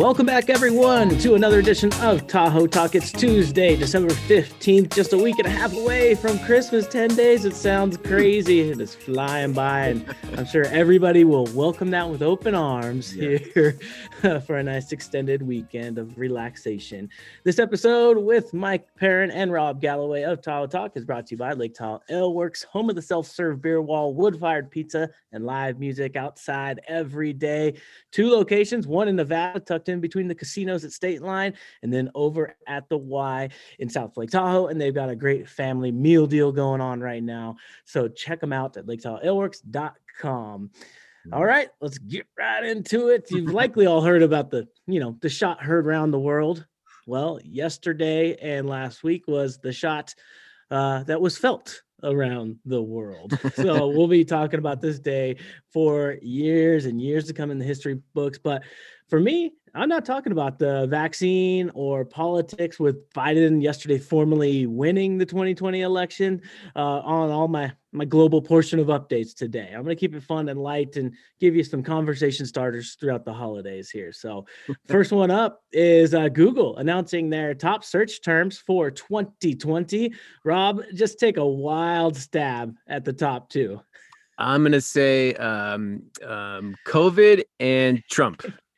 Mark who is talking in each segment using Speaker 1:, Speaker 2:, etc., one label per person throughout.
Speaker 1: Welcome back, everyone, to another edition of Tahoe Talk. It's Tuesday, December 15th, just a week and a half away from Christmas. 10 days. It sounds crazy. It is flying by, and I'm sure everybody will welcome that with open arms yes. here for a nice extended weekend of relaxation. This episode with Mike Perrin and Rob Galloway of Tahoe Talk is brought to you by Lake Tahoe Ale Works, home of the self serve beer wall, wood fired pizza, and live music outside every day. Two locations, one in Nevada, tucked in between the casinos at Stateline, and then over at the Y in South Lake Tahoe. And they've got a great family meal deal going on right now. So check them out at laketahoealeworks.com. All right, let's get right into it. You've likely all heard about the, you know, the shot heard around the world. Well, yesterday and last week was the shot uh, that was felt around the world. So we'll be talking about this day for years and years to come in the history books. But for me, I'm not talking about the vaccine or politics with Biden yesterday formally winning the 2020 election uh, on all my my global portion of updates today. I'm going to keep it fun and light and give you some conversation starters throughout the holidays here. So, first one up is uh, Google announcing their top search terms for 2020. Rob, just take a wild stab at the top two.
Speaker 2: I'm going to say um, um, COVID and Trump.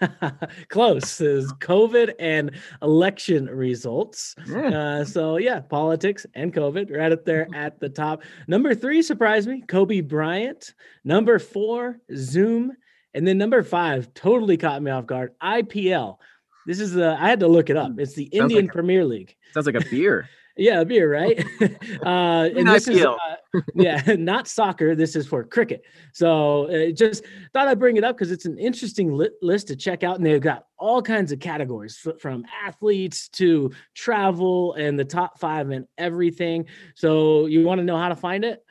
Speaker 1: Close is COVID and election results. Uh, so yeah, politics and COVID right up there at the top. Number three surprised me, Kobe Bryant. Number four, Zoom, and then number five totally caught me off guard. IPL. This is the I had to look it up. It's the sounds Indian like Premier League.
Speaker 2: Sounds like a beer.
Speaker 1: yeah, a beer, right? uh, and this is, uh, yeah, not soccer. This is for cricket. So uh, just thought I'd bring it up because it's an interesting li- list to check out, and they've got all kinds of categories f- from athletes to travel and the top five and everything. So you want to know how to find it?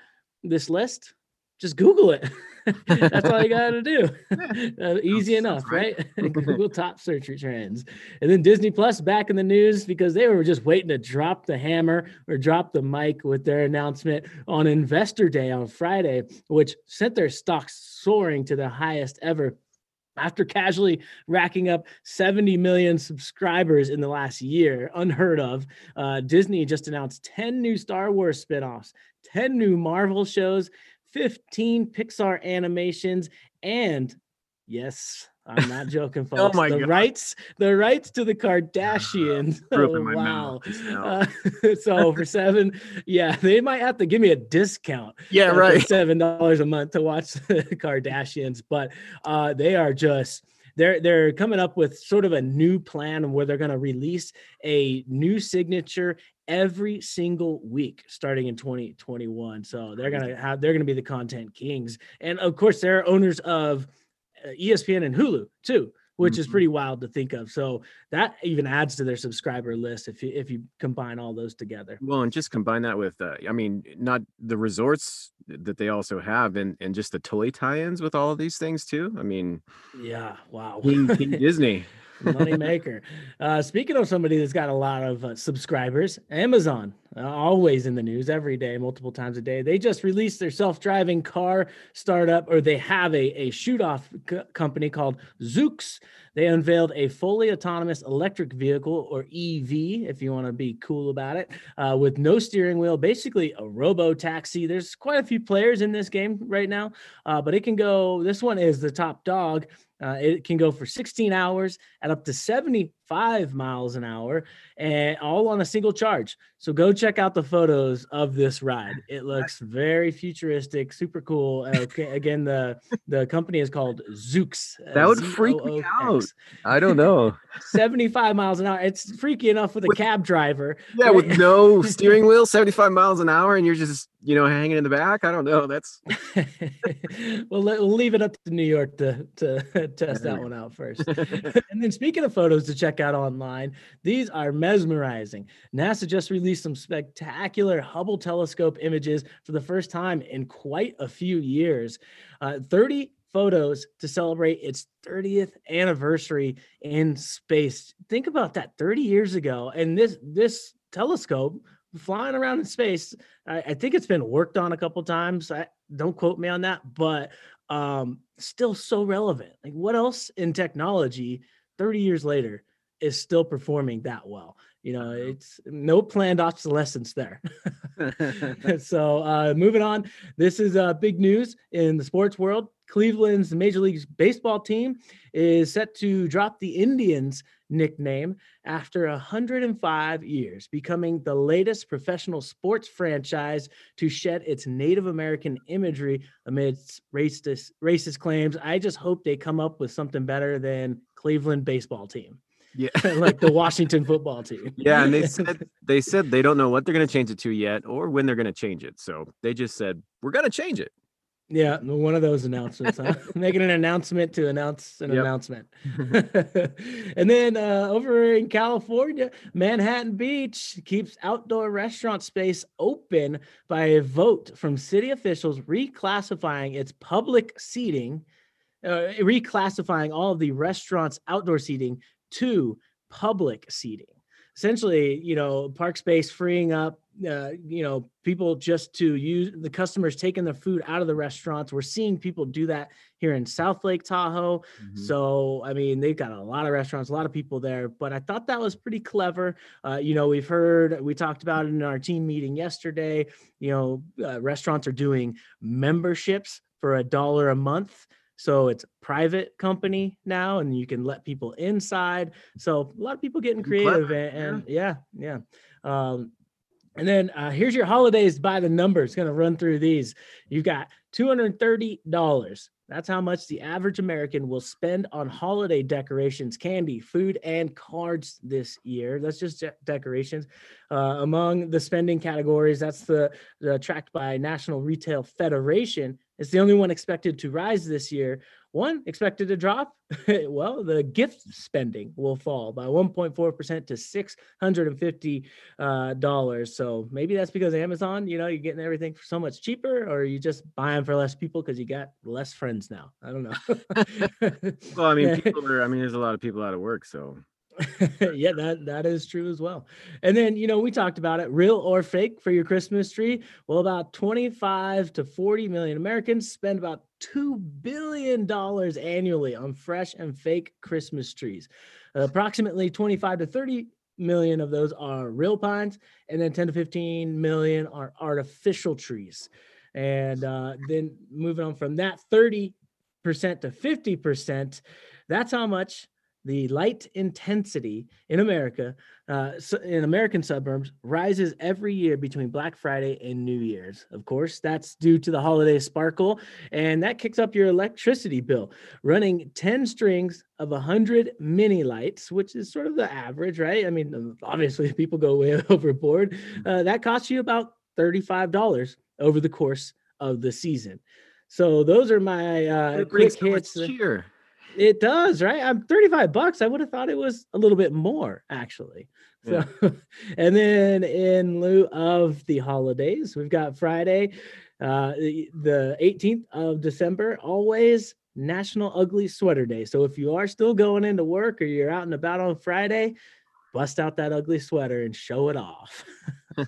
Speaker 1: This list? Just Google it. That's all you got to do. Uh, easy enough, right? Google top search trends. And then Disney Plus back in the news because they were just waiting to drop the hammer or drop the mic with their announcement on Investor Day on Friday, which sent their stocks soaring to the highest ever after casually racking up 70 million subscribers in the last year, unheard of, uh, Disney just announced 10 new Star Wars spinoffs, 10 new Marvel shows, 15 Pixar animations, and yes, I'm not joking, oh folks. oh my the God. rights, the rights to the Kardashians. oh, wow. Uh, so for seven, yeah, they might have to give me a discount.
Speaker 2: Yeah, right.
Speaker 1: Seven dollars a month to watch the Kardashians, but uh, they are just they're they're coming up with sort of a new plan where they're going to release a new signature every single week starting in 2021 so they're to have they're to be the content kings and of course they're owners of uh, espn and hulu too which mm-hmm. is pretty wild to think of. So that even adds to their subscriber list if you if you combine all those together.
Speaker 2: Well, and just combine that with, uh, I mean, not the resorts that they also have, and and just the toy tie-ins with all of these things too. I mean,
Speaker 1: yeah, wow,
Speaker 2: King, King Disney.
Speaker 1: Money maker. Uh, speaking of somebody that's got a lot of uh, subscribers, Amazon, uh, always in the news every day, multiple times a day. They just released their self-driving car startup, or they have a, a shoot-off c- company called Zoox. They unveiled a fully autonomous electric vehicle, or EV, if you want to be cool about it, uh, with no steering wheel, basically a robo taxi. There's quite a few players in this game right now, uh, but it can go. This one is the top dog. Uh, it can go for 16 hours at up to 75 miles an hour and all on a single charge. So go check out the photos of this ride. It looks very futuristic, super cool. Okay, again, the the company is called Zoox.
Speaker 2: That would freak me out. I don't know.
Speaker 1: 75 miles an hour. It's freaky enough with a with, cab driver.
Speaker 2: Yeah, with no steering wheel, 75 miles an hour, and you're just you know hanging in the back. I don't know. That's
Speaker 1: well, we'll leave it up to New York to to test that one out first. and then speaking of photos to check out online, these are mesmerizing. NASA just released some spectacular Hubble telescope images for the first time in quite a few years. Uh, 30 photos to celebrate its 30th anniversary in space. Think about that 30 years ago. And this this telescope flying around in space, I, I think it's been worked on a couple times. I don't quote me on that, but um still so relevant. Like what else in technology 30 years later is still performing that well. You know, it's no planned obsolescence there. so uh, moving on, this is uh, big news in the sports world. Cleveland's Major League Baseball team is set to drop the Indians nickname after 105 years, becoming the latest professional sports franchise to shed its Native American imagery amidst racist, racist claims. I just hope they come up with something better than Cleveland baseball team.
Speaker 2: Yeah.
Speaker 1: like the Washington football team.
Speaker 2: Yeah, and they said they said they don't know what they're going to change it to yet or when they're going to change it. So they just said we're going to change it.
Speaker 1: Yeah, one of those announcements, huh? Making an announcement to announce an yep. announcement. and then uh, over in California, Manhattan Beach keeps outdoor restaurant space open by a vote from city officials reclassifying its public seating, uh, reclassifying all of the restaurants' outdoor seating to public seating. Essentially, you know, park space freeing up, uh, you know, people just to use the customers taking their food out of the restaurants. We're seeing people do that here in South Lake Tahoe. Mm-hmm. So, I mean, they've got a lot of restaurants, a lot of people there, but I thought that was pretty clever. Uh, you know, we've heard, we talked about it in our team meeting yesterday. You know, uh, restaurants are doing memberships for a dollar a month. So it's private company now, and you can let people inside. So a lot of people getting creative, and, and, yeah, yeah. Um, and then uh, here's your holidays by the numbers. Going to run through these. You've got two hundred thirty dollars. That's how much the average American will spend on holiday decorations, candy, food, and cards this year. That's just de- decorations. Uh, among the spending categories, that's the, the tracked by National Retail Federation. It's the only one expected to rise this year. One expected to drop. well, the gift spending will fall by 1.4% to $650. Uh, so maybe that's because Amazon, you know, you're getting everything for so much cheaper, or you just buying for less people because you got less friends now. I don't know.
Speaker 2: well, I mean, people are, I mean, there's a lot of people out of work. So
Speaker 1: yeah, that that is true as well. And then you know we talked about it, real or fake for your Christmas tree. Well, about 25 to 40 million Americans spend about two billion dollars annually on fresh and fake Christmas trees. Uh, approximately 25 to 30 million of those are real pines, and then 10 to 15 million are artificial trees. And uh, then moving on from that, 30 percent to 50 percent. That's how much the light intensity in America, uh, in American suburbs, rises every year between Black Friday and New Year's. Of course, that's due to the holiday sparkle, and that kicks up your electricity bill. Running 10 strings of 100 mini lights, which is sort of the average, right? I mean, obviously, people go way overboard. Uh, that costs you about $35 over the course of the season. So those are my uh, quick hits.
Speaker 2: Cheer.
Speaker 1: It does, right? I'm 35 bucks. I would have thought it was a little bit more actually. So, yeah. and then in lieu of the holidays, we've got Friday, uh, the 18th of December, always National Ugly Sweater Day. So if you are still going into work or you're out and about on Friday, bust out that ugly sweater and show it off.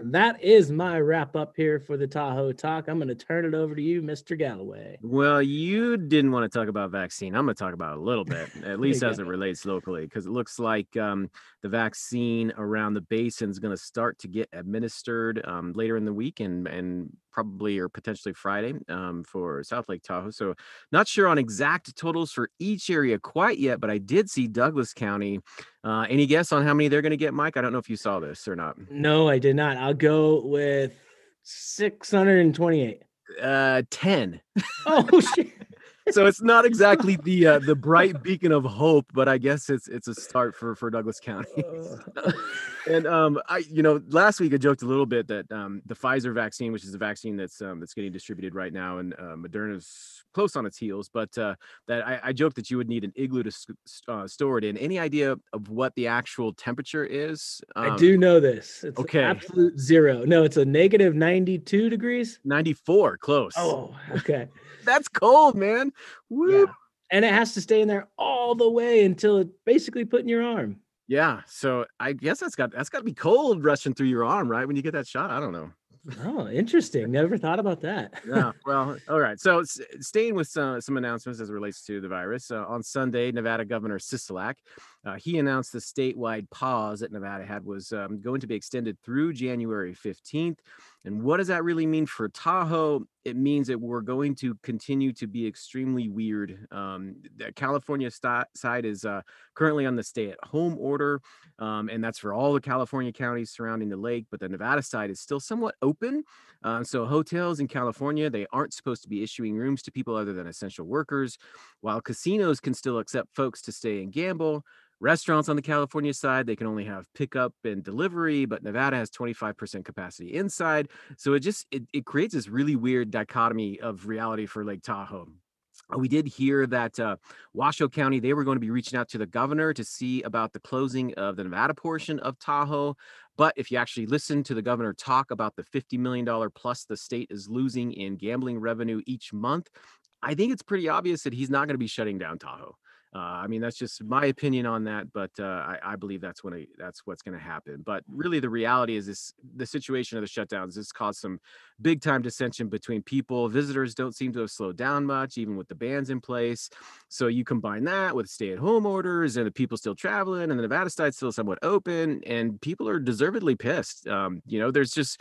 Speaker 1: that is my wrap up here for the Tahoe talk. I'm going to turn it over to you, Mr. Galloway.
Speaker 2: Well, you didn't want to talk about vaccine. I'm going to talk about a little bit, at least as it relates locally, because it looks like um, the vaccine around the basin is going to start to get administered um, later in the week and, and probably or potentially Friday um, for South Lake Tahoe. So, not sure on exact totals for each area quite yet, but I did see Douglas County. Uh, any guess on how many they're going to get, Mike? I don't know if you saw this or not.
Speaker 1: No, I did not. I'll go with 628.
Speaker 2: Uh, 10.
Speaker 1: Oh, shit
Speaker 2: so it's not exactly the uh, the bright beacon of hope, but I guess it's it's a start for for Douglas County. and um, I you know last week I joked a little bit that um, the Pfizer vaccine, which is the vaccine that's um, that's getting distributed right now, and uh, Moderna's close on its heels, but uh, that I, I joked that you would need an igloo to uh, store it in. Any idea of what the actual temperature is?
Speaker 1: Um, I do know this. It's okay, absolute zero. No, it's a negative ninety two degrees.
Speaker 2: Ninety four, close.
Speaker 1: Oh, okay.
Speaker 2: That's cold, man. Woo. Yeah.
Speaker 1: And it has to stay in there all the way until it basically put in your arm.
Speaker 2: Yeah. So I guess that's got that's got to be cold rushing through your arm, right? When you get that shot. I don't know.
Speaker 1: Oh, interesting. Never thought about that.
Speaker 2: yeah. Well, all right. So, staying with some, some announcements as it relates to the virus. Uh, on Sunday, Nevada Governor Sisolak, uh, he announced the statewide pause that Nevada had was um, going to be extended through January 15th. And what does that really mean for Tahoe? It means that we're going to continue to be extremely weird. Um, the California st- side is uh, currently on the stay at home order, um, and that's for all the California counties surrounding the lake. But the Nevada side is still somewhat open. Uh, so hotels in California, they aren't supposed to be issuing rooms to people other than essential workers, while casinos can still accept folks to stay and gamble. Restaurants on the California side, they can only have pickup and delivery, but Nevada has 25% capacity inside. So it just it, it creates this really weird dichotomy of reality for Lake Tahoe. We did hear that uh, Washoe County, they were going to be reaching out to the governor to see about the closing of the Nevada portion of Tahoe. But if you actually listen to the governor talk about the $50 million plus the state is losing in gambling revenue each month, I think it's pretty obvious that he's not going to be shutting down Tahoe. Uh, I mean, that's just my opinion on that, but uh, I, I, believe that's when that's what's going to happen. But really, the reality is this: the situation of the shutdowns has caused some big time dissension between people. Visitors don't seem to have slowed down much, even with the bans in place. So you combine that with stay-at-home orders and the people still traveling, and the Nevada side still somewhat open, and people are deservedly pissed. Um, you know, there's just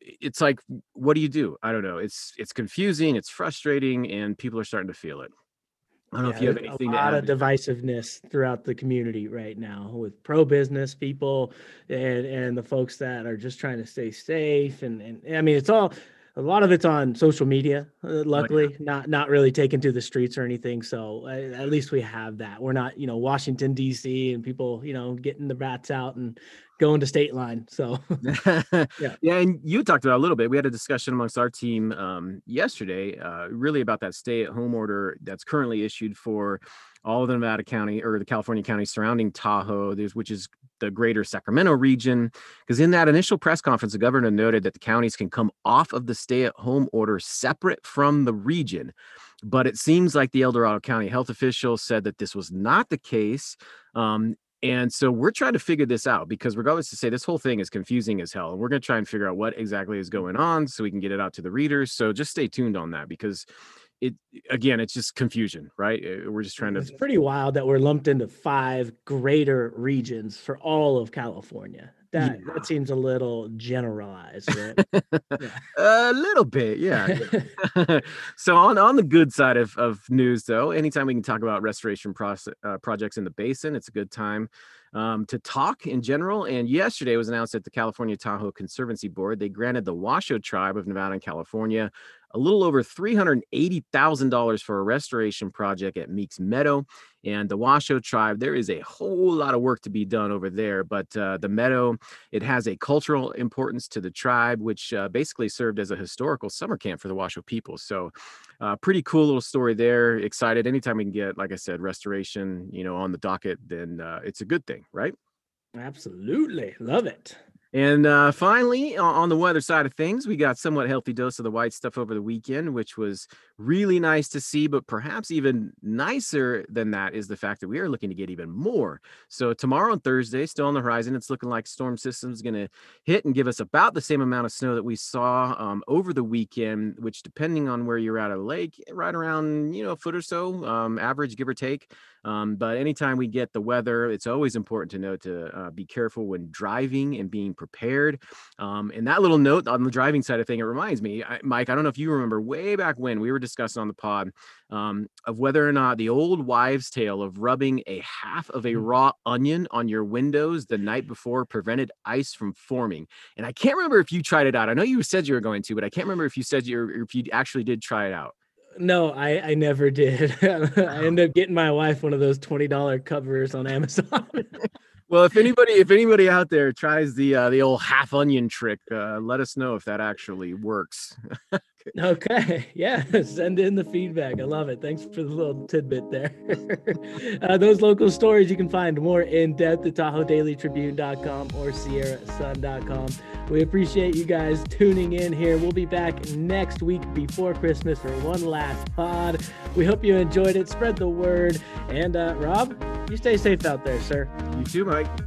Speaker 2: it's like, what do you do? I don't know. It's it's confusing, it's frustrating, and people are starting to feel it. I don't yeah, know if you have anything.
Speaker 1: A lot of divisiveness throughout the community right now with pro-business people and and the folks that are just trying to stay safe. And and I mean, it's all a lot of it's on social media uh, luckily oh, yeah. not not really taken to the streets or anything so uh, at least we have that. We're not you know washington dc and people you know getting the rats out and going to Stateline so
Speaker 2: yeah. Yeah and you talked about a little bit. We had a discussion amongst our team um, yesterday uh, really about that stay at home order that's currently issued for all of the Nevada County or the California counties surrounding Tahoe, which is the greater Sacramento region. Because in that initial press conference, the governor noted that the counties can come off of the stay at home order separate from the region. But it seems like the El Dorado County health official said that this was not the case. Um, and so we're trying to figure this out because, regardless to say, this whole thing is confusing as hell. And we're going to try and figure out what exactly is going on so we can get it out to the readers. So just stay tuned on that because it again it's just confusion right uh, we're just trying to
Speaker 1: it's pretty wild that we're lumped into five greater regions for all of california that yeah. that seems a little generalized right?
Speaker 2: yeah. a little bit yeah, yeah. so on on the good side of, of news though anytime we can talk about restoration process, uh, projects in the basin it's a good time um, to talk in general. And yesterday was announced at the California Tahoe Conservancy Board they granted the Washoe Tribe of Nevada and California a little over $380,000 for a restoration project at Meeks Meadow. And the Washoe tribe, there is a whole lot of work to be done over there. But uh, the meadow, it has a cultural importance to the tribe, which uh, basically served as a historical summer camp for the Washoe people. So, uh, pretty cool little story there. Excited anytime we can get, like I said, restoration, you know, on the docket, then uh, it's a good thing, right?
Speaker 1: Absolutely. Love it.
Speaker 2: And uh, finally, on the weather side of things, we got somewhat healthy dose of the white stuff over the weekend, which was really nice to see. But perhaps even nicer than that is the fact that we are looking to get even more. So tomorrow and Thursday, still on the horizon, it's looking like storm system's going to hit and give us about the same amount of snow that we saw um, over the weekend. Which, depending on where you're at a lake, right around you know a foot or so, um, average give or take. Um, but anytime we get the weather, it's always important to know to uh, be careful when driving and being prepared. Um, and that little note on the driving side of thing, it reminds me, I, Mike, I don't know if you remember way back when we were discussing on the pod um, of whether or not the old wives' tale of rubbing a half of a mm. raw onion on your windows the night before prevented ice from forming. And I can't remember if you tried it out. I know you said you were going to, but I can't remember if you said you if you actually did try it out.
Speaker 1: No, I, I never did. I ended up getting my wife one of those twenty dollar covers on Amazon.
Speaker 2: well, if anybody if anybody out there tries the uh, the old half onion trick, uh, let us know if that actually works.
Speaker 1: Okay. Yeah. Send in the feedback. I love it. Thanks for the little tidbit there. uh, those local stories you can find more in depth at TahoeDailyTribune.com or SierraSun.com. We appreciate you guys tuning in here. We'll be back next week before Christmas for one last pod. We hope you enjoyed it. Spread the word. And uh, Rob, you stay safe out there, sir.
Speaker 2: You too, Mike.